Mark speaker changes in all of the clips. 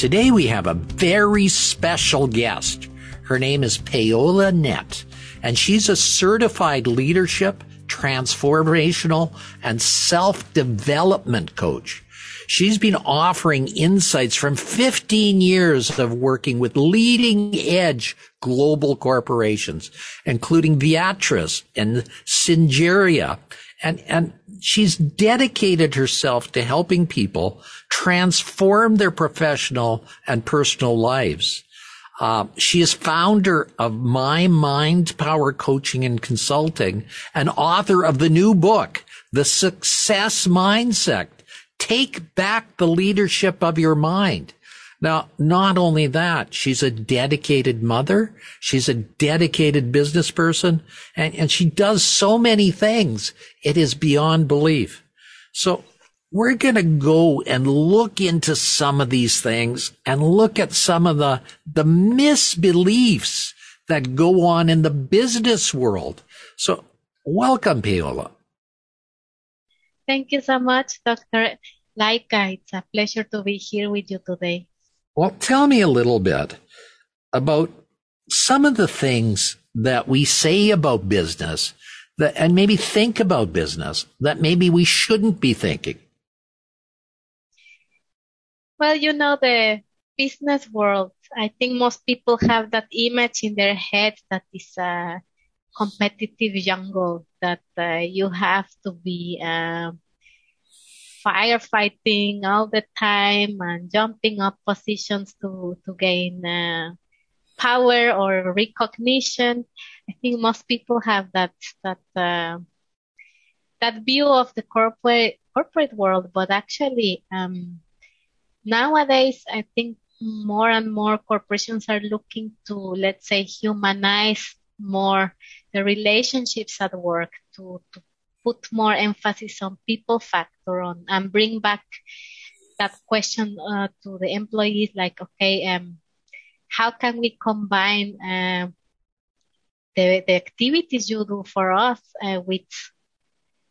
Speaker 1: Today we have a very special guest. Her name is Paola Knecht, and she's a certified leadership, transformational, and self-development coach. She's been offering insights from 15 years of working with leading edge global corporations, including Viatris and Syngenta. And, and she's dedicated herself to helping people transform their professional and personal lives. Uh, she is founder of My Mind Power Coaching and Consulting and author of the new book, The Success Mindset. Take back the leadership of your mind. Now, not only that, she's a dedicated mother. She's a dedicated business person and, and she does so many things. It is beyond belief. So we're going to go and look into some of these things and look at some of the, the misbeliefs that go on in the business world. So welcome, Paola.
Speaker 2: Thank you so much, Dr. Lycka. It's a pleasure to be here with you today.
Speaker 1: Well, tell me a little bit about some of the things that we say about business that, and maybe think about business that maybe we shouldn't be thinking.
Speaker 2: Well, you know, the business world, I think most people have that image in their head that is a competitive jungle, that uh, you have to be uh, firefighting all the time and jumping up positions to, to gain uh, power or recognition. I think most people have that, that, uh, that view of the corporate, corporate world, but actually, um, nowadays, I think more and more corporations are looking to, let's say, humanize more the relationships at work to, to put more emphasis on people factor on and bring back that question uh, to the employees like okay um how can we combine uh, the, the activities you do for us uh, with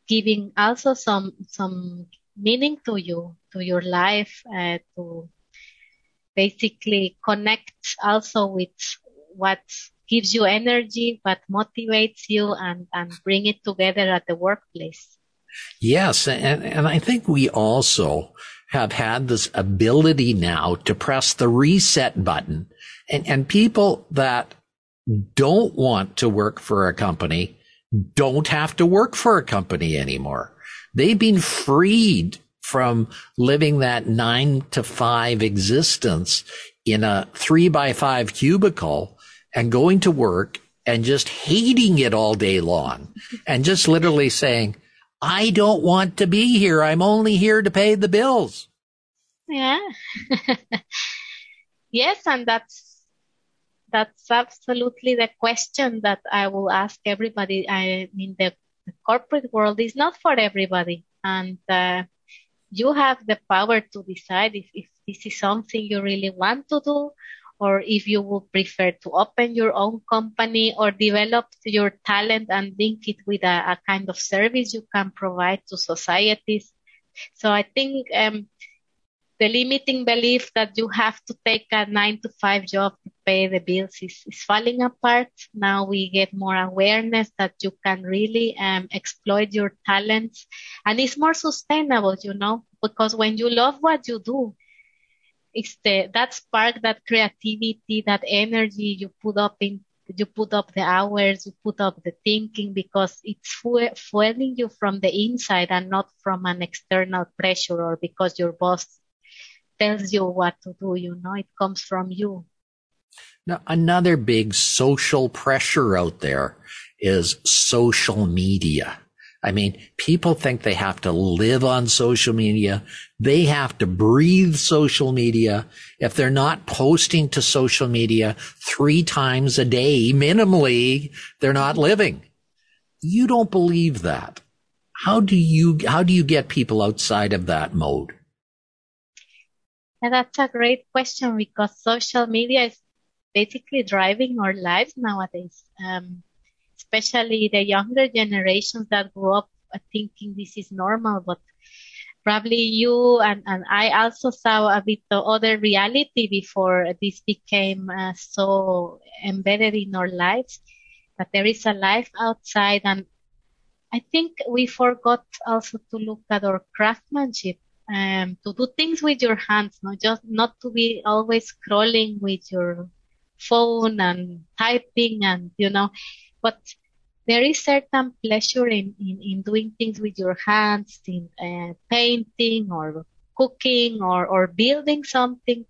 Speaker 2: giving also some some meaning to you to your life uh, to basically connect also with what gives you energy, but motivates you and, and bring it together at the workplace.
Speaker 1: Yes. And, and I think we also have had this ability now to press the reset button and, and people that don't want to work for a company don't have to work for a company anymore. They've been freed from living that nine to five existence in a three by five cubicle and going to work and just hating it all day long and just literally saying, I don't want to be here. I'm only here to pay the bills.
Speaker 2: Yeah. yes. And that's, that's absolutely the question that I will ask everybody. I mean, the, the corporate world is not for everybody. And, uh, you have the power to decide if, if this is something you really want to do or if you would prefer to open your own company or develop your talent and link it with a, a kind of service you can provide to societies. So I think um, the limiting belief that you have to take a nine to five job to pay the bills is, is falling apart. Now we get more awareness that you can really um, exploit your talents and it's more sustainable, you know, because when you love what you do, it's the that spark, that creativity, that energy you put up in you put up the hours, you put up the thinking because it's fu- fueling you from the inside and not from an external pressure or because your boss tells you what to do, you know, it comes from you.
Speaker 1: Now, another big social pressure out there is social media. I mean, people think they have to live on social media. They have to breathe social media. If they're not posting to social media three times a day, minimally, they're not living. You don't believe that. How do you, how do you get people outside of that mode?
Speaker 2: And that's a great question because social media is basically driving our lives nowadays. Um, especially the younger generations that grew up thinking this is normal, but probably you and, and I also saw a bit of other reality before this became uh, so embedded in our lives that there is a life outside. And I think we forgot also to look at our craftsmanship um, to do things with your hands, not just not to be always scrolling with your phone and typing and you know but there is certain pleasure in, in, in doing things with your hands, in uh, painting or cooking or, or building something.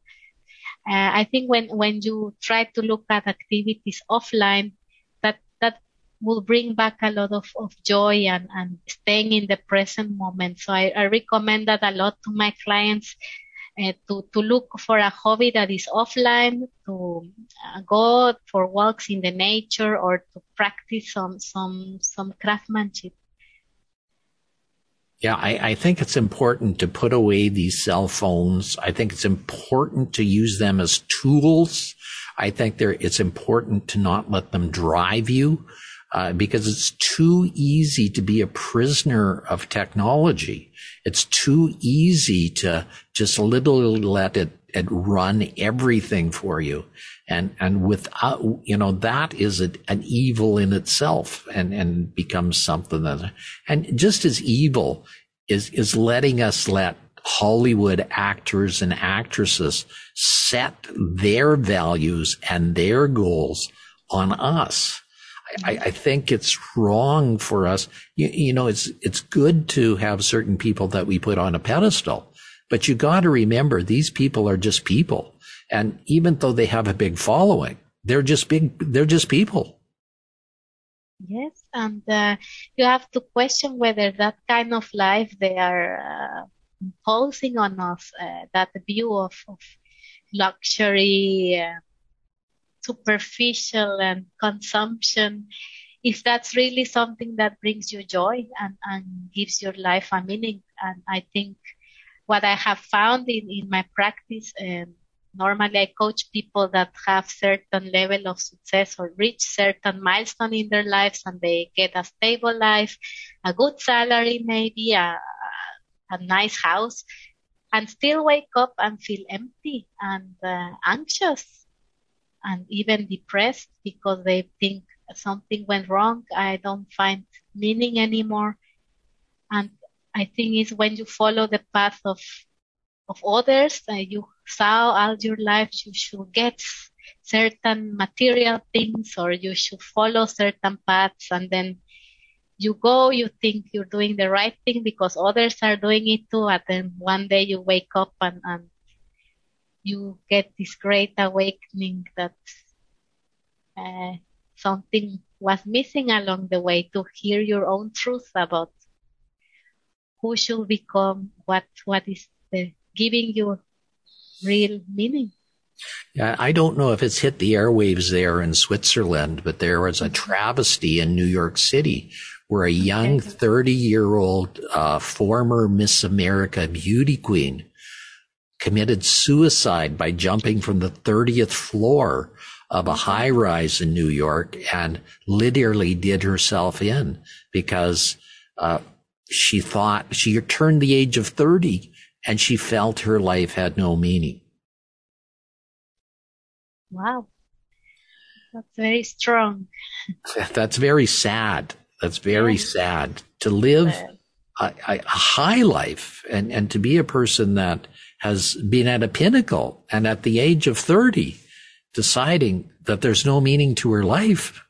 Speaker 2: Uh, I think when, when you try to look at activities offline, that, that will bring back a lot of, of joy and, and staying in the present moment. So I, I recommend that a lot to my clients uh, to, to look for a hobby that is offline, to uh, go for walks in the nature or to practice some, some, some craftsmanship.
Speaker 1: Yeah, I, I, think it's important to put away these cell phones. I think it's important to use them as tools. I think it's important to not let them drive you uh, because it's too easy to be a prisoner of technology. It's too easy to just literally let it, it run everything for you. And, and without, you know, that is a, an evil in itself and, and becomes something that, and just as evil is, is letting us let Hollywood actors and actresses set their values and their goals on us. I, I, think it's wrong for us. You, you, know, it's, it's good to have certain people that we put on a pedestal, but you got to remember these people are just people. And even though they have a big following, they're just big, they're just people.
Speaker 2: Yes. And, uh, you have to question whether that kind of life they are, uh, imposing on us, uh, that view of, of luxury, uh, superficial and consumption, if that's really something that brings you joy and, and gives your life a meaning. And I think what I have found in, in my practice, and normally I coach people that have certain level of success or reach certain milestone in their lives and they get a stable life, a good salary, maybe a, a nice house and still wake up and feel empty and uh, anxious and even depressed because they think something went wrong. I don't find meaning anymore. And I think it's when you follow the path of of others, you saw all your life you should get certain material things or you should follow certain paths and then you go, you think you're doing the right thing because others are doing it too, and then one day you wake up and, and you get this great awakening that uh, something was missing along the way to hear your own truth about who should become, what what is the, giving you real meaning.
Speaker 1: Yeah, I don't know if it's hit the airwaves there in Switzerland, but there was a mm-hmm. travesty in New York City where a young 30 year old uh, former Miss America beauty queen committed suicide by jumping from the 30th floor of a high rise in New York and literally did herself in because uh, she thought she turned the age of 30 and she felt her life had no meaning.
Speaker 2: Wow. That's very strong.
Speaker 1: That's very sad. That's very yeah. sad to live a, a, high life and, and to be a person that has been at a pinnacle and at the age of 30 deciding that there's no meaning to her life.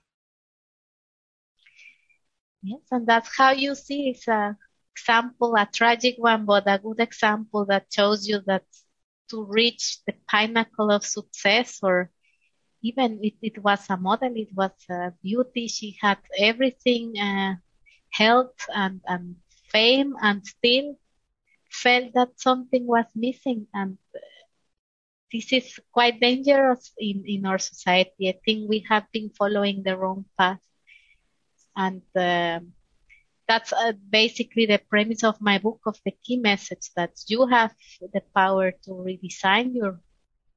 Speaker 2: Yes, and that's how you see it's a example, a tragic one, but a good example that shows you that to reach the pinnacle of success or even it, it was a model, it was a beauty. She had everything uh, health and, and fame and still felt that something was missing and this is quite dangerous in, in our society. I think we have been following the wrong path. And uh, that's uh, basically the premise of my book of the key message that you have the power to redesign your,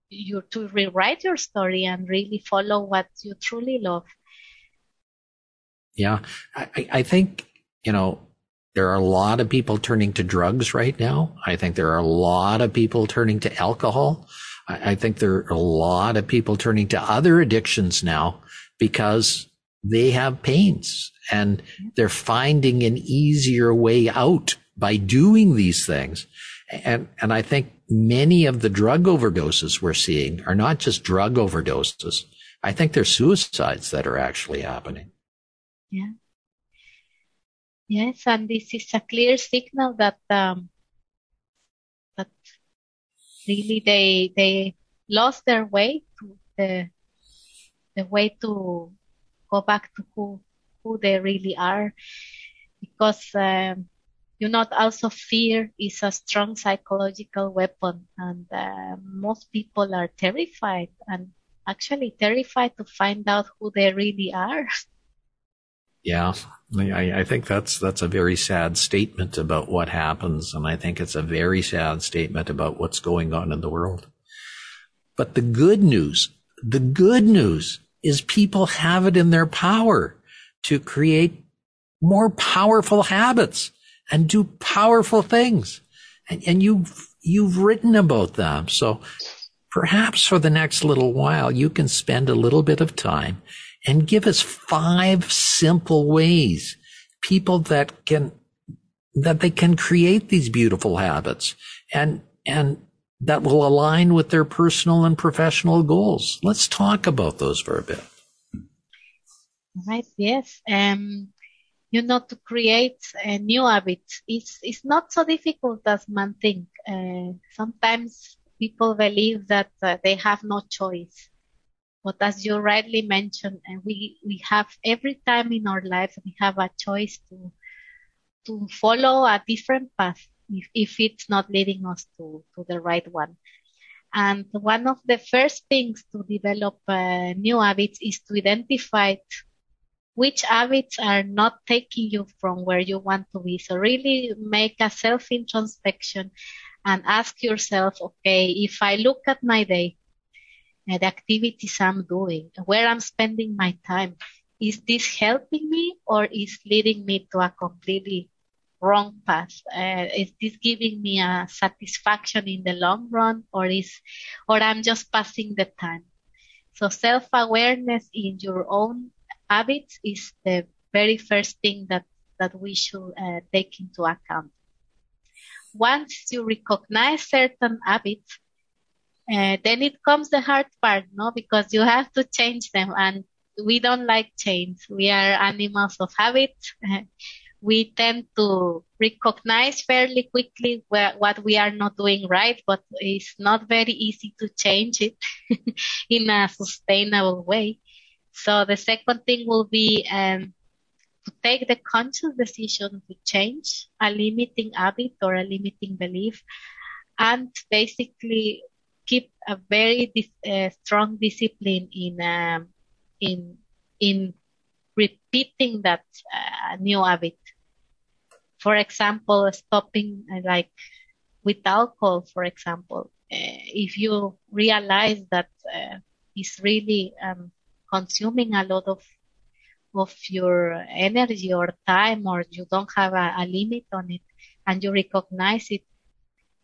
Speaker 2: your, to rewrite your story and really follow what you truly love.
Speaker 1: Yeah. I, I think, you know, there are a lot of people turning to drugs right now. I think there are a lot of people turning to alcohol. I, I think there are a lot of people turning to other addictions now because they have pains and they're finding an easier way out by doing these things. And, and I think many of the drug overdoses we're seeing are not just drug overdoses. I think they're suicides that are actually happening.
Speaker 2: Yeah. Yes, and this is a clear signal that um, that really they they lost their way to the the way to go back to who who they really are. Because um, you know also fear is a strong psychological weapon. And uh, most people are terrified and actually terrified to find out who they really are
Speaker 1: yeah I, I think that's that's a very sad statement about what happens and i think it's a very sad statement about what's going on in the world but the good news the good news is people have it in their power to create more powerful habits and do powerful things. And, and you've, you've written about them. So perhaps for the next little while, you can spend a little bit of time and give us five simple ways people that can, that they can create these beautiful habits and, and that will align with their personal and professional goals. Let's talk about those for a bit.
Speaker 2: Right. Yes. Um, you know, to create a new habit, it's, it's not so difficult as man think. Uh, sometimes people believe that uh, they have no choice. But as you rightly mentioned, uh, we, we have every time in our lives, we have a choice to, to follow a different path if, if it's not leading us to, to the right one. And one of the first things to develop uh, new habits is to identify which habits are not taking you from where you want to be. So really make a self introspection and ask yourself, okay, if I look at my day, the activities I'm doing, where I'm spending my time, is this helping me or is leading me to a completely wrong path? Uh, is this giving me a satisfaction in the long run or is, or I'm just passing the time? So self awareness in your own habits is the very first thing that, that we should uh, take into account. Once you recognize certain habits, uh, then it comes the hard part, no? Because you have to change them and we don't like change. We are animals of habit. we tend to recognize fairly quickly what we are not doing right, but it's not very easy to change it in a sustainable way. So the second thing will be um, to take the conscious decision to change a limiting habit or a limiting belief and basically keep a very uh, strong discipline in um, in in repeating that uh, new habit. For example, stopping uh, like with alcohol, for example, uh, if you realize that uh, it's really um, consuming a lot of of your energy or time or you don't have a, a limit on it and you recognize it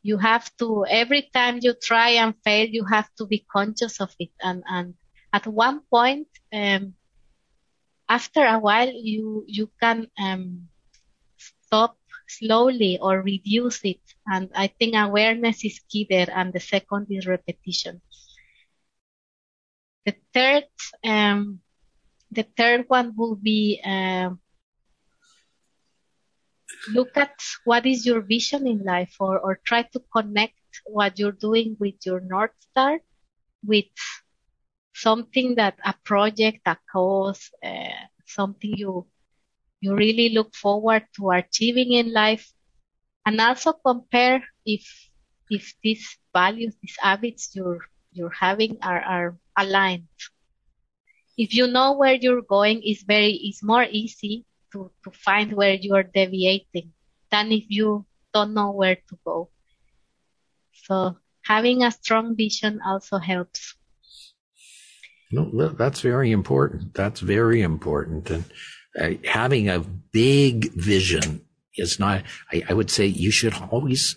Speaker 2: you have to every time you try and fail you have to be conscious of it. And and at one point um, after a while you you can um, stop slowly or reduce it. And i think awareness is key there and the second is repetition. The third, um, the third one will be uh, look at what is your vision in life, or or try to connect what you're doing with your north star, with something that a project, a cause, uh, something you you really look forward to achieving in life. And also compare if if these values these habits you're you're having are, are aligned. If you know where you're going it's very it's more easy to, to find where you are deviating than if you don't know where to go so having a strong vision also helps
Speaker 1: no, that's very important. That's very important. And uh, having a big vision is not, I, I would say you should always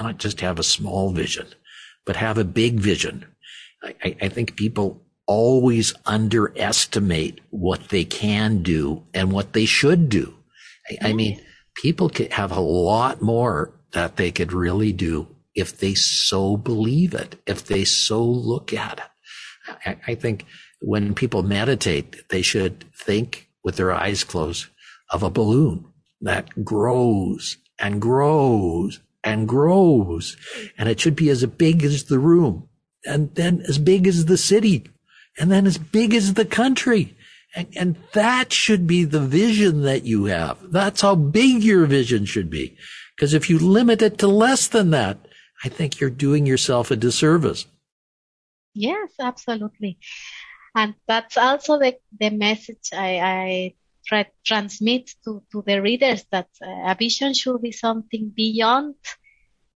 Speaker 1: not just have a small vision, but have a big vision. I, I think people always underestimate what they can do and what they should do. I, I mean, mm. people could have a lot more that they could really do if they so believe it, if they so look at it. I, I think when people meditate, they should think with their eyes closed of a balloon that grows and grows and grows. And it should be as big as the room and then as big as the city and then as big as the country. And, and that should be the vision that you have. That's how big your vision should be. Because if you limit it to less than that, I think you're doing yourself a disservice.
Speaker 2: Yes, absolutely. And that's also the, the message I, I try to transmit to, to the readers that uh, a vision should be something beyond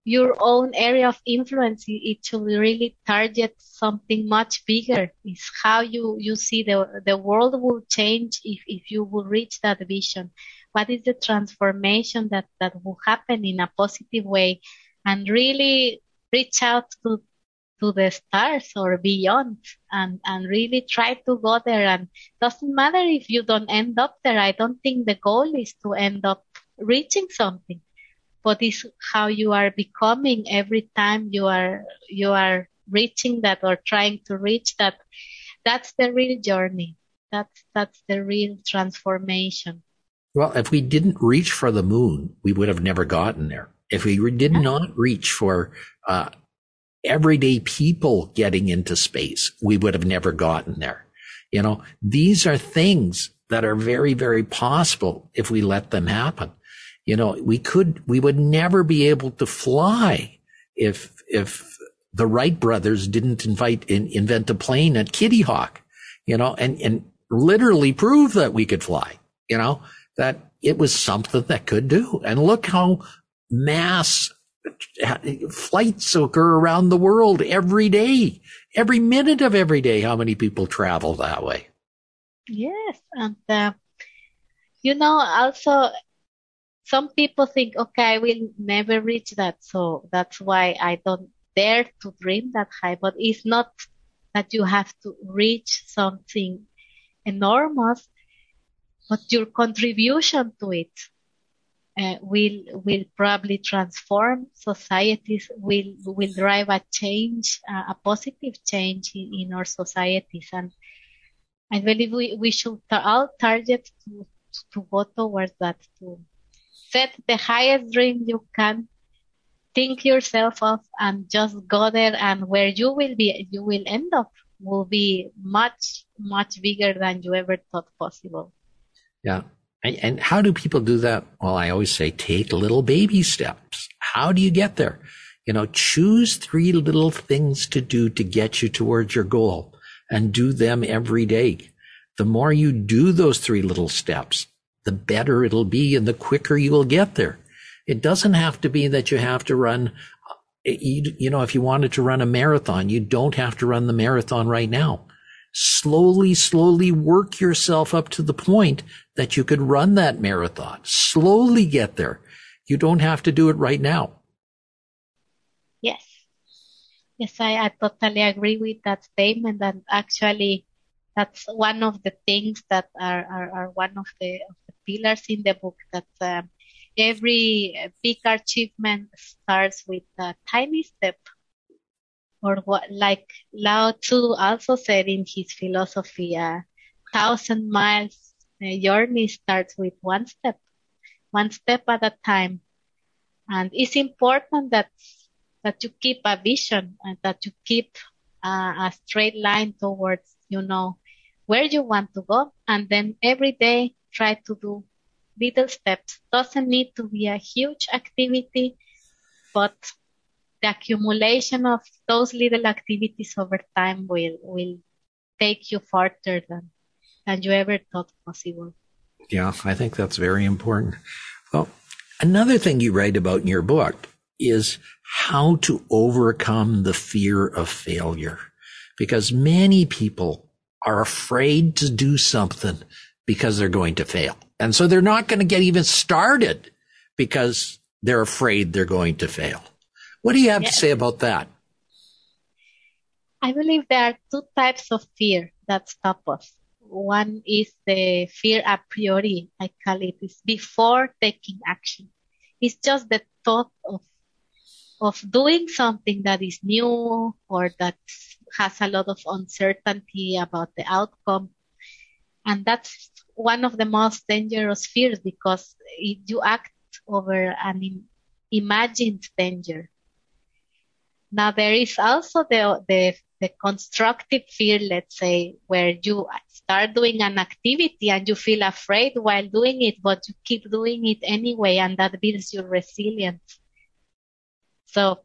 Speaker 2: your own area of influence. It should really target something much bigger. Is how you, you see the, the world will change if, if you will reach that vision. What is the transformation that, that will happen in a positive way and really reach out to, to the stars or beyond and, and really try to go there. And doesn't matter if you don't end up there. I don't think the goal is to end up reaching something, but it's how you are becoming every time you are, you are reaching that or trying to reach that. That's the real journey. That's, that's the real transformation.
Speaker 1: Well, if we didn't reach for the moon, we would have never gotten there. If we did not reach for uh, everyday people getting into space, we would have never gotten there. You know, these are things that are very, very possible if we let them happen. You know, we could, we would never be able to fly if, if the Wright brothers didn't invite, in, invent a plane at Kitty Hawk, you know, and, and literally prove that we could fly, you know, that it was something that could do. And look how mass flights occur around the world every day, every minute of every day. How many people travel that way?
Speaker 2: Yes. And, uh, you know, also some people think, okay, I will never reach that. So that's why I don't dare to dream that high, but it's not that you have to reach something enormous, but your contribution to it uh, will will probably transform societies will will drive a change uh, a positive change in, in our societies and I believe we, we should all target to to go towards that to set the highest dream you can think yourself of and just go there and where you will be you will end up will be much much bigger than you ever thought possible
Speaker 1: yeah and how do people do that? Well, I always say take little baby steps. How do you get there? You know, choose three little things to do to get you towards your goal and do them every day. The more you do those three little steps, the better it'll be and the quicker you will get there. It doesn't have to be that you have to run, you, you know, if you wanted to run a marathon, you don't have to run the marathon right now slowly, slowly work yourself up to the point that you could run that marathon. Slowly get there. You don't have to do it right now.
Speaker 2: Yes. Yes, I, I totally agree with that statement. And actually, that's one of the things that are, are, are one of the, of the, pillars in the book that um, every big achievement starts with a tiny step or what, like Lao Tzu also said in his philosophy, a thousand miles journey starts with one step, one step at a time. And it's important that, that you keep a vision and that you keep a straight line towards, you know, where you want to go. And then every day try to do little steps. Doesn't need to be a huge activity, but the accumulation of those little activities over time will will take you farther than than you ever thought possible.
Speaker 1: Yeah, I think that's very important. Well, another thing you write about in your book is how to overcome the fear of failure. Because many people are afraid to do something because they're going to fail. And so they're not going to get even started because they're afraid they're going to fail. What do you have to say about that?
Speaker 2: I believe there are two types of fear that stop us. One is the fear a priori, I call it, is before taking action. It's just the thought of of doing something that is new or that has a lot of uncertainty about the outcome. And that's one of the most dangerous fears because you act over an imagined danger. Now there is also the, the, the constructive fear, let's say, where you start doing an activity and you feel afraid while doing it, but you keep doing it anyway, and that builds your resilience. So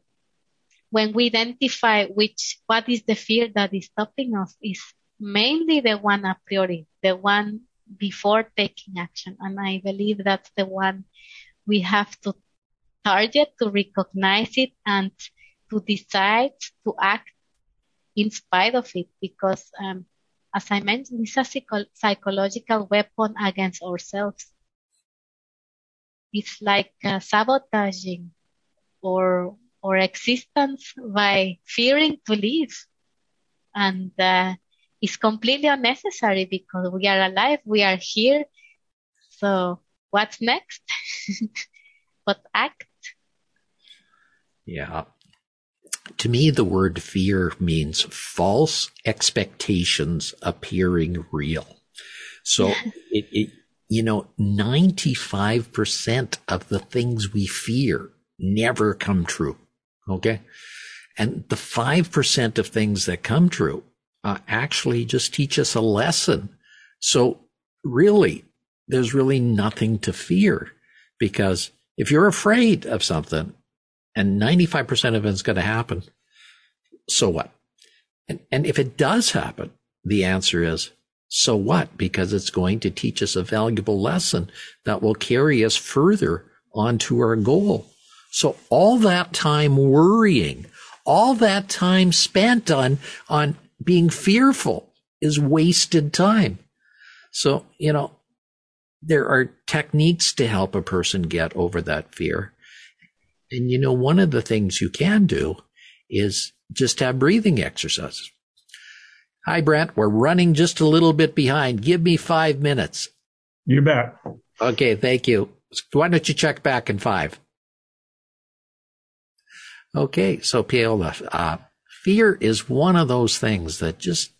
Speaker 2: when we identify which, what is the fear that is stopping us is mainly the one a priori, the one before taking action. And I believe that's the one we have to target to recognize it and to decide to act in spite of it because um, as I mentioned, it's a psycho- psychological weapon against ourselves. It's like uh, sabotaging or or existence by fearing to live, and uh, it's completely unnecessary because we are alive, we are here. So what's next? but act.
Speaker 1: Yeah. To me, the word fear means false expectations appearing real. So it, it, you know, 95% of the things we fear never come true. Okay. And the 5% of things that come true uh, actually just teach us a lesson. So really, there's really nothing to fear because if you're afraid of something and 95% of it's going to happen, so what? And, and if it does happen, the answer is, so what? Because it's going to teach us a valuable lesson that will carry us further onto our goal. So all that time worrying, all that time spent on, on being fearful is wasted time. So, you know, there are techniques to help a person get over that fear. And you know, one of the things you can do is just have breathing exercises. Hi, Brent. We're running just a little bit behind. Give me five minutes.
Speaker 3: You bet.
Speaker 1: Okay. Thank you. Why don't you check back in five? Okay. So, Paola, uh, fear is one of those things that just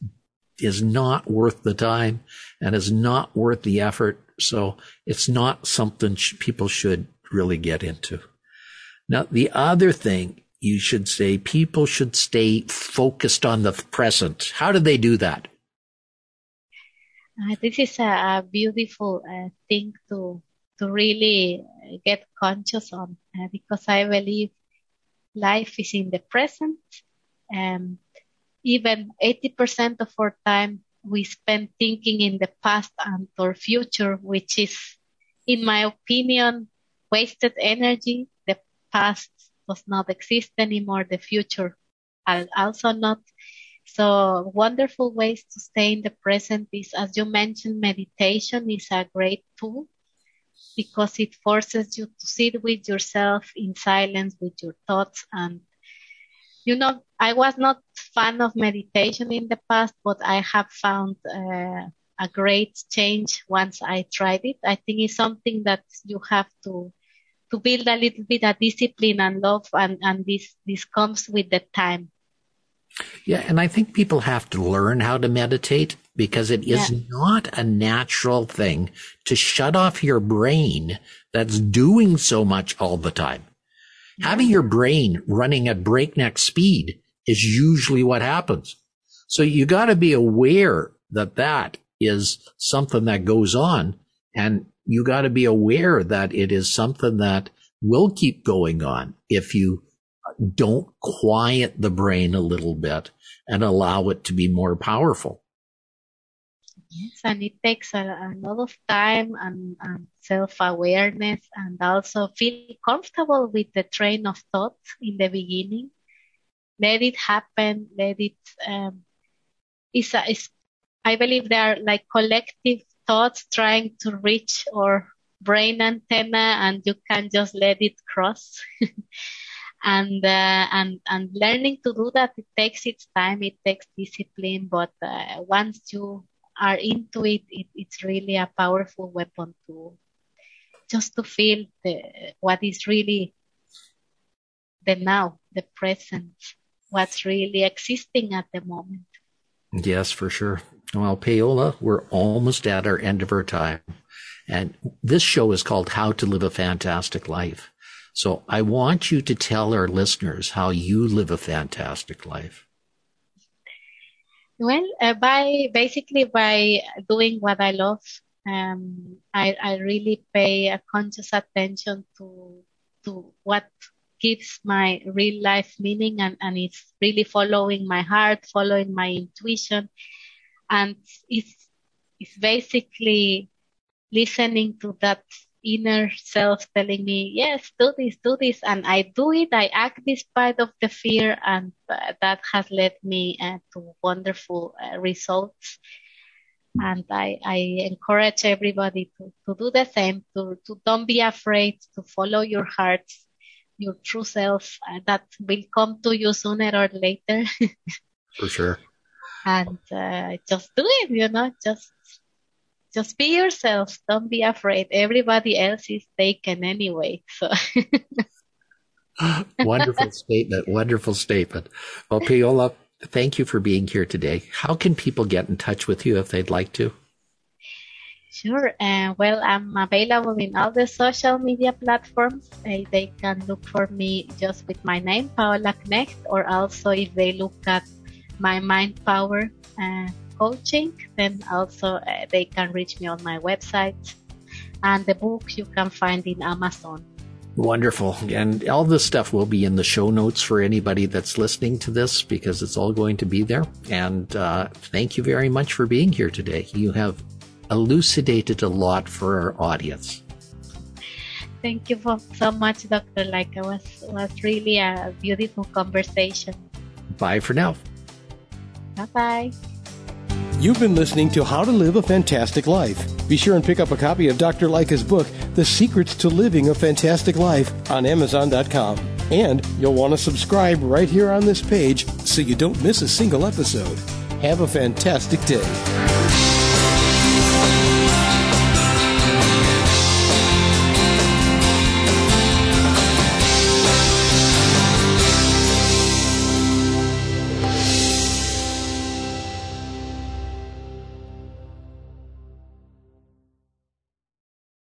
Speaker 1: is not worth the time and is not worth the effort. So it's not something sh- people should really get into. Now, the other thing you should say, people should stay focused on the present. How do they do that?
Speaker 2: Uh, this is a, a beautiful uh, thing to to really get conscious on uh, because I believe life is in the present. Um, even 80% of our time we spend thinking in the past and our future, which is, in my opinion, wasted energy. The past does not exist anymore. The future also not. So wonderful ways to stay in the present is, as you mentioned, meditation is a great tool because it forces you to sit with yourself in silence with your thoughts and you know i was not fan of meditation in the past but i have found uh, a great change once i tried it i think it's something that you have to to build a little bit of discipline and love and and this this comes with the time
Speaker 1: yeah, and I think people have to learn how to meditate because it is yeah. not a natural thing to shut off your brain that's doing so much all the time. Having your brain running at breakneck speed is usually what happens. So you got to be aware that that is something that goes on And you got to be aware that it is something that will keep going on if you don't quiet the brain a little bit and allow it to be more powerful.
Speaker 2: Yes, and it takes a, a lot of time and, and self-awareness and also feel comfortable with the train of thought in the beginning. Let it happen. Let it, um, it's, a, it's, I believe they are like collective thoughts trying to reach our brain antenna and you can just let it cross. and uh, and and learning to do that it takes its time it takes discipline but uh, once you are into it, it, it's really a powerful weapon to just to feel the, what is really the now, the present, what's really existing at the moment.
Speaker 1: Yes, for sure. Well, Paola, we're almost at our end of our time. And this show is called How to Live a Fantastic Life. So I want you to tell our listeners how you live a fantastic life.
Speaker 2: Well, uh, by basically by doing what I love, um, I, I really pay a conscious attention to to what gives my real life meaning and, and it's really following my heart, following my intuition. And it's, it's basically listening to that inner self telling me, yes, do this, do this. And I do it. I act despite of the fear. And uh, that has led me uh, to wonderful uh, results. And I, I encourage everybody to, to do the same, to, to don't be afraid to follow your heart, your true self uh, that will come to you sooner or later.
Speaker 1: For sure.
Speaker 2: And uh, just do it, you know, just just be yourself. Don't be afraid. Everybody else is taken anyway. So.
Speaker 1: wonderful statement. Wonderful statement. Well, Paola, thank you for being here today. How can people get in touch with you if they'd like to?
Speaker 2: Sure. Uh, well, I'm available in all the social media platforms. Uh, they can look for me just with my name, Paola Knecht, or also if they look at my Mind Power uh, coaching, then also uh, they can reach me on my website. And the book you can find in Amazon.
Speaker 1: Wonderful. And all this stuff will be in the show notes for anybody that's listening to this because it's all going to be there. And uh, thank you very much for being here today. You have elucidated a lot for our audience.
Speaker 2: Thank you for, so much, Dr. Lycka it was, was really a beautiful conversation.
Speaker 1: Bye for now.
Speaker 2: Bye bye.
Speaker 3: You've been listening to How to Live a Fantastic Life. Be sure and pick up a copy of Dr. Lycka's book, The Secrets to Living a Fantastic Life, on Amazon.com. And you'll want to subscribe right here on this page so you don't miss a single episode. Have a fantastic day.